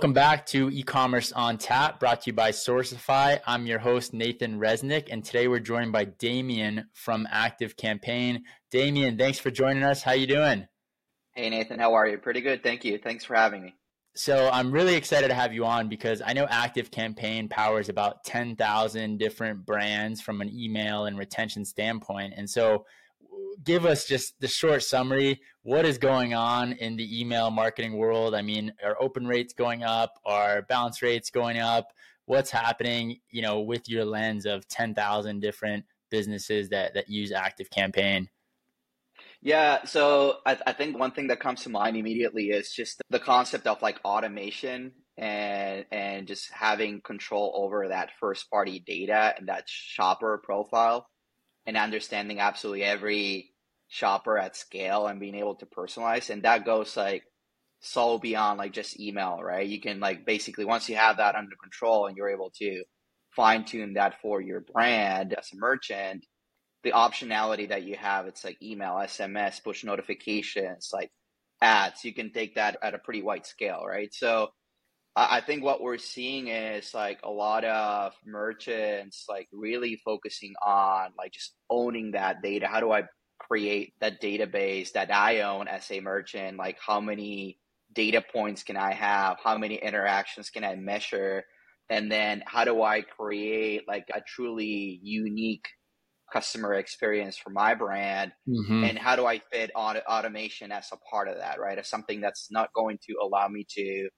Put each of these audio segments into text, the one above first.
Welcome back to e-commerce on tap brought to you by Sourcify. I'm your host Nathan Resnick and today we're joined by Damien from Active Campaign. Damien, thanks for joining us. How you doing? Hey Nathan, how are you? Pretty good. Thank you. Thanks for having me. So I'm really excited to have you on because I know Active Campaign powers about 10,000 different brands from an email and retention standpoint. And so give us just the short summary. What is going on in the email marketing world? I mean, are open rates going up? Are bounce rates going up? What's happening, you know, with your lens of 10,000 different businesses that, that use Active Campaign? Yeah, so I, I think one thing that comes to mind immediately is just the concept of like automation and and just having control over that first party data and that shopper profile and understanding absolutely every shopper at scale and being able to personalize. And that goes like so beyond like just email, right? You can like basically once you have that under control and you're able to fine tune that for your brand as a merchant, the optionality that you have, it's like email, SMS, push notifications, like ads. You can take that at a pretty wide scale, right? So I think what we're seeing is like a lot of merchants like really focusing on like just owning that data. How do I create that database that I own as a merchant? Like how many data points can I have? How many interactions can I measure? And then how do I create like a truly unique customer experience for my brand? Mm-hmm. And how do I fit on automation as a part of that, right? As something that's not going to allow me to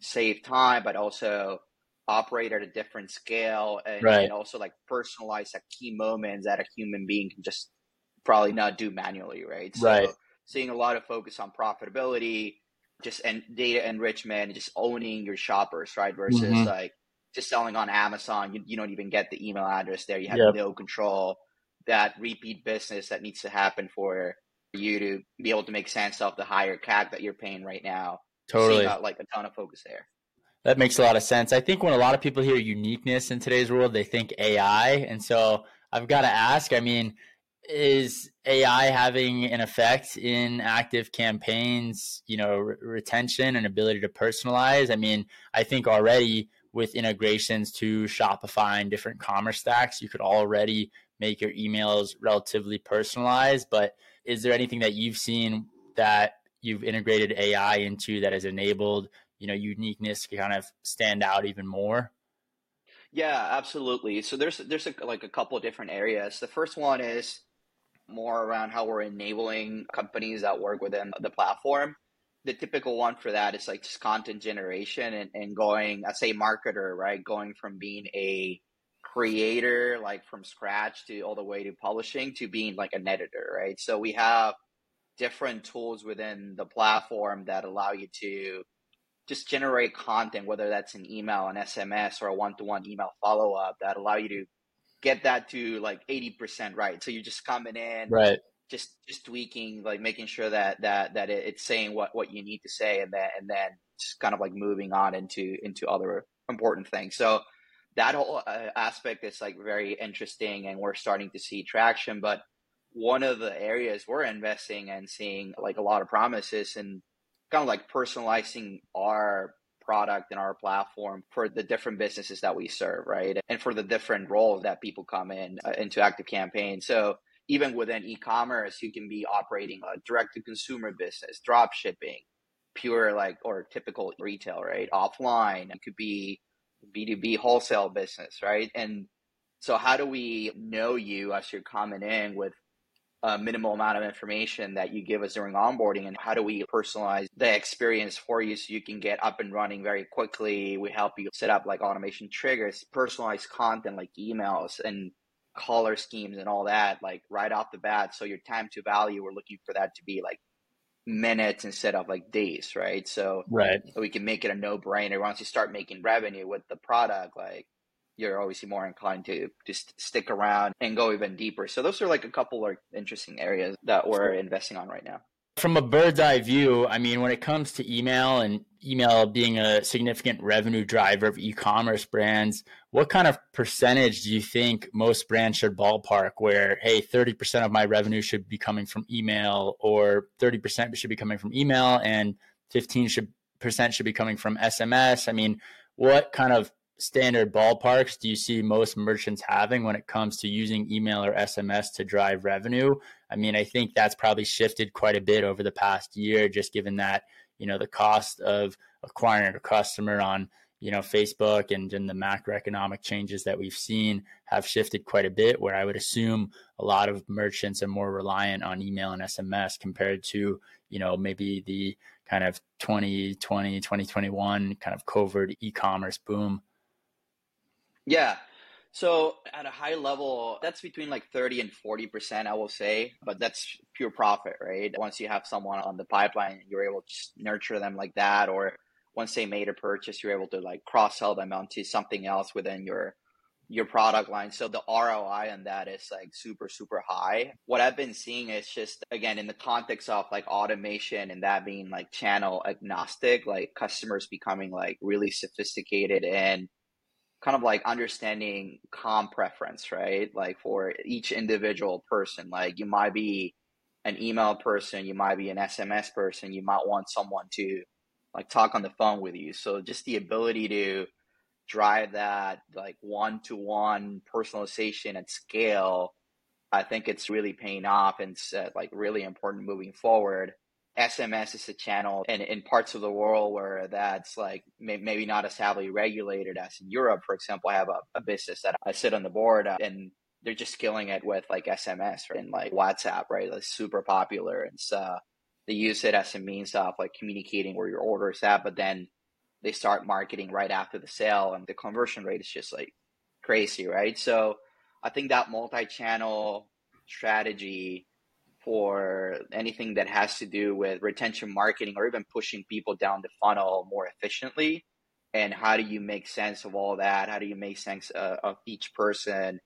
save time, but also operate at a different scale and, right. and also like personalize at key moments that a human being can just probably not do manually, right? So right. seeing a lot of focus on profitability, just and data enrichment, just owning your shoppers, right? Versus mm-hmm. like just selling on Amazon, you, you don't even get the email address there. You have yep. no control. That repeat business that needs to happen for you to be able to make sense of the higher CAC that you're paying right now Totally. Got, like a ton of focus there. That makes a lot of sense. I think when a lot of people hear uniqueness in today's world, they think AI. And so I've got to ask, I mean, is AI having an effect in active campaigns, you know, re- retention and ability to personalize? I mean, I think already with integrations to Shopify and different commerce stacks, you could already make your emails relatively personalized. But is there anything that you've seen that you've integrated AI into that has enabled you know uniqueness to kind of stand out even more? Yeah, absolutely. So there's there's a, like a couple different areas. The first one is more around how we're enabling companies that work within the platform. The typical one for that is like just content generation and, and going as a marketer, right? Going from being a creator, like from scratch to all the way to publishing to being like an editor, right? So we have different tools within the platform that allow you to just generate content, whether that's an email, an SMS, or a one to one email follow up that allow you to get that to like 80% right. So you're just coming in, right. Just, just tweaking, like making sure that, that, that it's saying what, what you need to say and then, and then just kind of like moving on into, into other important things. So that whole uh, aspect is like very interesting and we're starting to see traction, but one of the areas we're investing and seeing like a lot of promises and kind of like personalizing our product and our platform for the different businesses that we serve, right? And for the different roles that people come in uh, into Active Campaign. So even within e-commerce, you can be operating a direct to consumer business, drop shipping, pure like or typical retail, right? Offline, it could be B2B wholesale business, right? And so how do we know you as you're coming in with a minimal amount of information that you give us during onboarding and how do we personalize the experience for you so you can get up and running very quickly? We help you set up like automation triggers personalized content like emails and color schemes and all that like right off the bat. So your time to value we're looking for that to be like minutes instead of like days right? So right. we can make it a no-brainer. Once you start making revenue with the product like you're obviously more inclined to just stick around and go even deeper. So those are like a couple of interesting areas that we're investing on right now. From a bird's eye view, I mean, when it comes to email and email being a significant revenue driver of e-commerce brands, what kind of percentage do you think most brands should ballpark where, hey, 30% of my revenue should be coming from email or 30% should be coming from email and 15 should percent should be coming from SMS? I mean, what kind of standard ballparks do you see most merchants having when it comes to using email or SMS to drive revenue? I mean, I think that's probably shifted quite a bit over the past year, just given that, you know, the cost of acquiring a customer on, you know, Facebook and, and the macroeconomic changes that we've seen have shifted quite a bit, where I would assume a lot of merchants are more reliant on email and SMS compared to, you know, maybe the kind of 2020, 2021 kind of COVID e-commerce boom yeah. So at a high level, that's between like 30 and 40%, I will say, but that's pure profit, right? Once you have someone on the pipeline, you're able to nurture them like that. Or once they made a purchase, you're able to like cross sell them onto something else within your your product line. So the ROI on that is like super, super high. What I've been seeing is just again in the context of like automation and that being like channel agnostic, like customers becoming like really sophisticated and kind of like understanding comp preference, right? Like for each individual person, like you might be an email person, you might be an SMS person, you might want someone to like talk on the phone with you. So just the ability to drive that like one to one personalization at scale, I think it's really paying off and uh, like really important moving forward. SMS is a channel and in parts of the world where that's like may, maybe not as heavily regulated as in Europe. For example, I have a, a business that I sit on the board and they're just killing it with like SMS and like WhatsApp, right? It's super popular. And so they use it as a means of like communicating where your order is at, but then they start marketing right after the sale and the conversion rate is just like crazy, right? So I think that multi-channel strategy for anything that has to do with retention marketing or even pushing people down the funnel more efficiently? And how do you make sense of all that? How do you make sense uh, of each person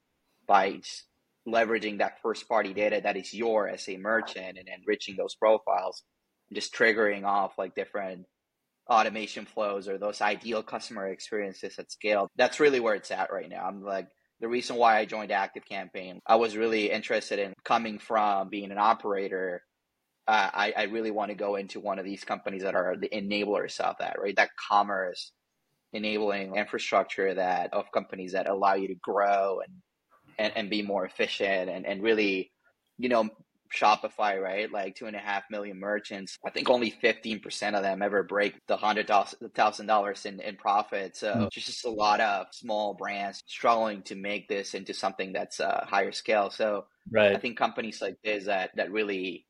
by leveraging that first party data that is your as a merchant and enriching those profiles just triggering off like different automation flows or those ideal customer experiences at scale? That's really where it's at right now. I'm like the reason why I joined Active Campaign, I was really interested in coming from being an operator. Uh, I, I really want to go into one of these companies that are the enablers of that, right? That commerce enabling infrastructure that of companies that allow you to grow and and, and be more efficient and, and really, you know, Shopify, right? Like two and a half million merchants. I think only 15% of them ever break the hundred thousand dollars in, in profit. So mm. just a lot of small brands struggling to make this into something that's a higher scale. So right. I think companies like this that, that really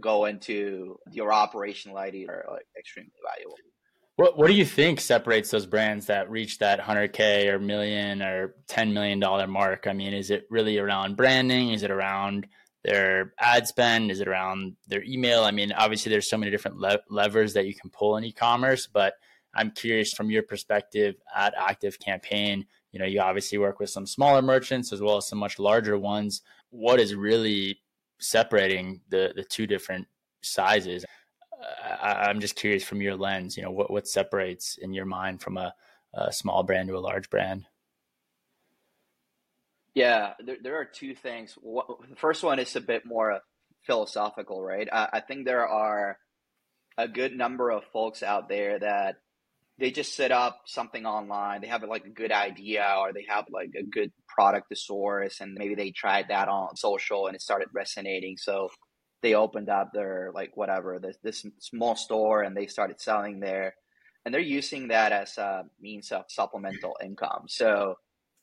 go into your operational idea are like extremely valuable. What What do you think separates those brands that reach that hundred k or million or ten million dollar mark? I mean, is it really around branding? Is it around their ad spend? Is it around their email? I mean, obviously, there's so many different le- levers that you can pull in e-commerce, but I'm curious from your perspective at Active Campaign. You know, you obviously work with some smaller merchants as well as some much larger ones. What is really separating the the two different sizes? I, am just curious from your lens. You know, what what separates in your mind from a, a small brand to a large brand? Yeah, there, there are two things. the first one is a bit more uh, philosophical, right? I, I think there are a good number of folks out there that they just set up something online. They have like a good idea or they have like a good product to source and maybe they tried that on social and it started resonating. So they opened up their like whatever this this small store and they started selling there and they're using that as a means of supplemental income. So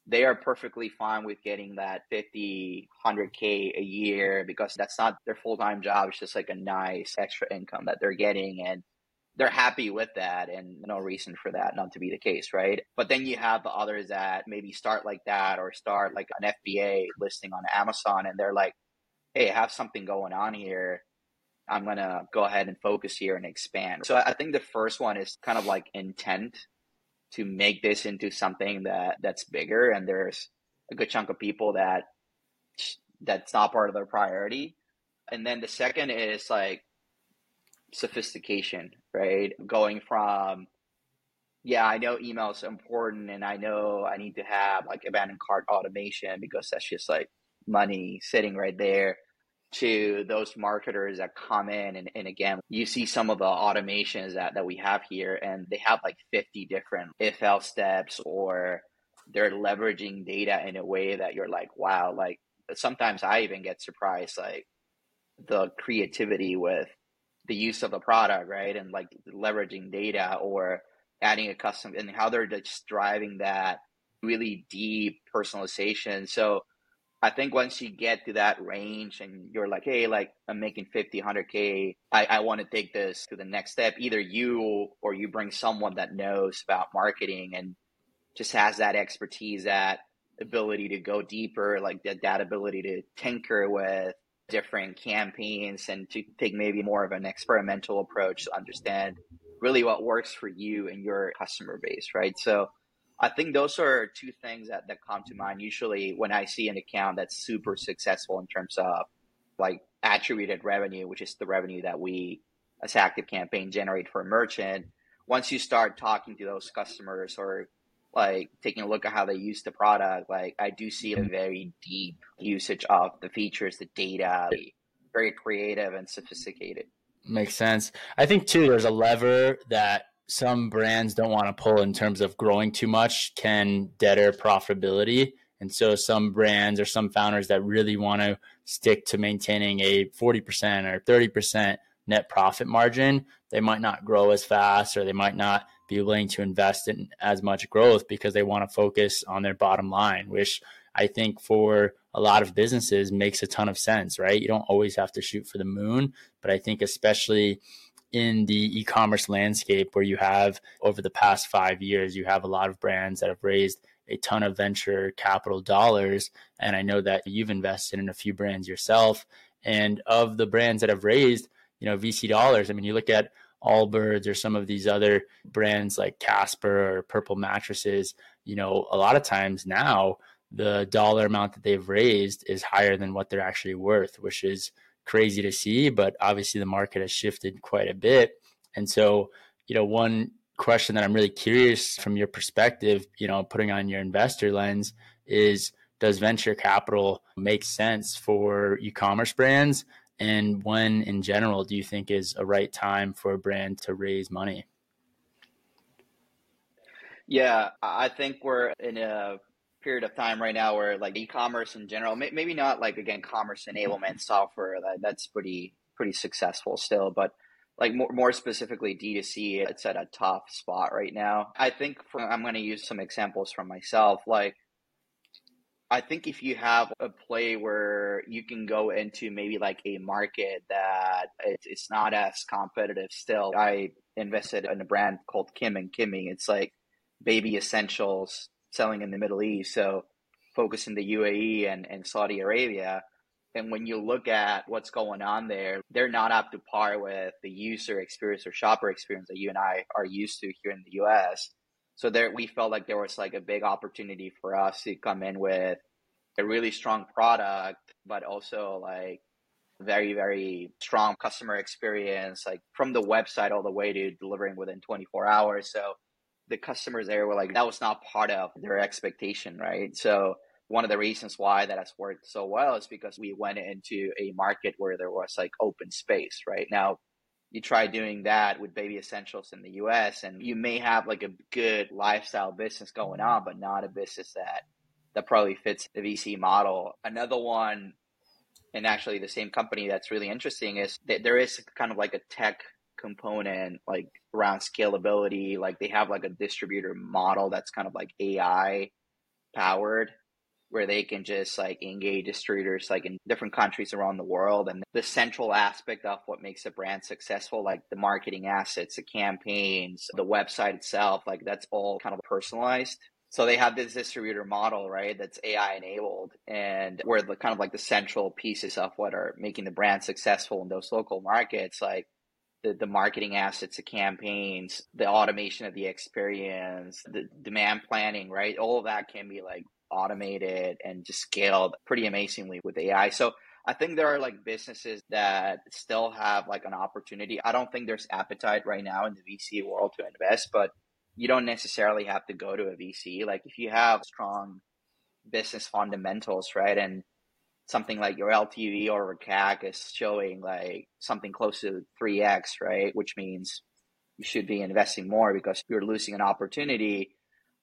they are perfectly fine with getting that 50 100k a year because that's not their full-time job. It's just like a nice extra income that they're getting and they're happy with that and no reason for that not to be the case right? But then you have the others that maybe start like that or start like an fba listing on amazon and they're like hey i have something going on here. I'm gonna go ahead and focus here and expand. So i think the first one is kind of like intent to make this into something that that's bigger and there's a good chunk of people that that's not part of their priority. And then the second is like sophistication right? Going from yeah i know email is important and i know i need to have like abandoned cart automation because that's just like money sitting right there to those marketers that come in and, and again you see some of the automations that, that we have here and they have like 50 different if else steps or they're leveraging data in a way that you're like wow like sometimes i even get surprised like the creativity with the use of the product right? And like leveraging data or adding a custom and how they're just driving that really deep personalization. So I think once you get to that range and you're like, hey, like I'm making 50, 100K, I, I want to take this to the next step. Either you or you bring someone that knows about marketing and just has that expertise, that ability to go deeper, like that, that ability to tinker with different campaigns and to take maybe more of an experimental approach to understand really what works for you and your customer base, right? So I think those are two things that, that come to mind usually when I see an account that's super successful in terms of like attributed revenue, which is the revenue that we as active campaign generate for a merchant. Once you start talking to those customers or like taking a look at how they use the product, like I do see a mm-hmm. very deep usage of the features, the data, very creative and sophisticated. Makes sense. I think too, there's a lever that some brands don't want to pull in terms of growing too much can deader profitability. And so some brands or some founders that really want to stick to maintaining a 40% or 30% net profit margin, they might not grow as fast or they might not be willing to invest in as much growth because they want to focus on their bottom line, which I think for a lot of businesses makes a ton of sense, right? You don't always have to shoot for the moon, but I think especially in the e-commerce landscape where you have over the past five years you have a lot of brands that have raised a ton of venture capital dollars. And i know that you've invested in a few brands yourself. And of the brands that have raised you know vc dollars i mean you look at allbirds or some of these other brands like casper or purple mattresses you know a lot of times now the dollar amount that they've raised is higher than what they're actually worth which is crazy to see, but obviously the market has shifted quite a bit. And so, you know, one question that I'm really curious from your perspective, you know, putting on your investor lens is does venture capital make sense for e-commerce brands and when in general do you think is a right time for a brand to raise money? Yeah, I think we're in a period of time right now where like e-commerce in general, maybe not like again commerce enablement software that, that's pretty pretty successful still, but like more, more specifically D2C, it's at a tough spot right now. I think for, I'm going to use some examples from myself. Like, I think if you have a play where you can go into maybe like a market that it's, it's not as competitive still. I invested in a brand called Kim and Kimmy. It's like baby essentials selling in the Middle East, so focus in the UAE and, and Saudi Arabia. And when you look at what's going on there, they're not up to par with the user experience or shopper experience that you and I are used to here in the US. So there we felt like there was like a big opportunity for us to come in with a really strong product, but also like very, very strong customer experience, like from the website all the way to delivering within 24 hours. So the customers there were like that was not part of their expectation, right? So one of the reasons why that has worked so well is because we went into a market where there was like open space, right? Now you try doing that with baby essentials in the US and you may have like a good lifestyle business going on, but not a business that that probably fits the VC model. Another one and actually the same company that's really interesting is that there is kind of like a tech component like around scalability like they have like a distributor model that's kind of like ai powered where they can just like engage distributors like in different countries around the world and the central aspect of what makes a brand successful like the marketing assets the campaigns the website itself like that's all kind of personalized. So they have this distributor model right that's ai enabled and where the kind of like the central pieces of what are making the brand successful in those local markets like the, the marketing assets, the campaigns, the automation of the experience, the demand planning, right? All of that can be like automated and just scaled pretty amazingly with AI. So I think there are like businesses that still have like an opportunity. I don't think there's appetite right now in the VC world to invest, but you don't necessarily have to go to a VC. Like if you have strong business fundamentals, right? And something like your LTV or CAC is showing like something close to 3x, right? Which means you should be investing more because you're losing an opportunity.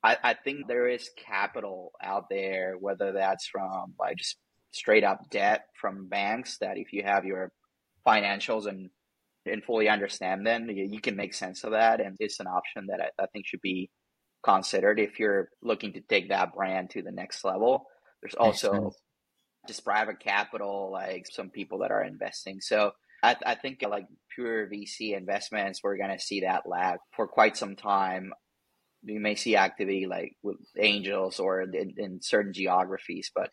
I, I think there is capital out there, whether that's from like just straight up debt from banks that if you have your financials and and fully understand them, you, you can make sense of that. And it's an option that I, I think should be considered if you're looking to take that brand to the next level. There's also just private capital, like some people that are investing. So I, I think like pure VC investments, we're going to see that lag for quite some time. We may see activity like with angels or in, in certain geographies, but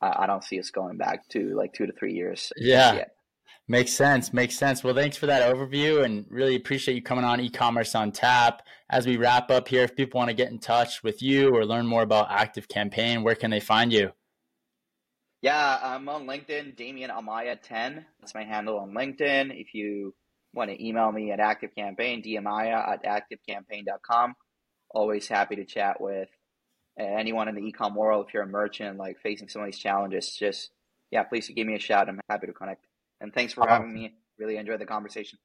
I, I don't see us going back to like two to three years. Yeah. Yet. Makes sense. Makes sense. Well, thanks for that overview and really appreciate you coming on e-commerce on tap. As we wrap up here, if people want to get in touch with you or learn more about Active Campaign, where can they find you? Yeah, I'm on LinkedIn, Damien Amaya 10. That's my handle on LinkedIn. If you want to email me at ActiveCampaign, dmaya at activecampaign.com. Always happy to chat with anyone in the ecom world. If you're a merchant, like facing some of these challenges, just, yeah, please give me a shout. I'm happy to connect. And thanks for having me. Really enjoyed the conversation.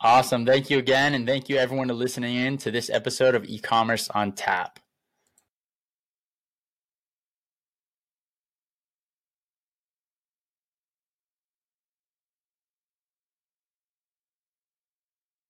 Awesome. Thank you again. And thank you everyone to listening in to this episode of e-commerce on tap.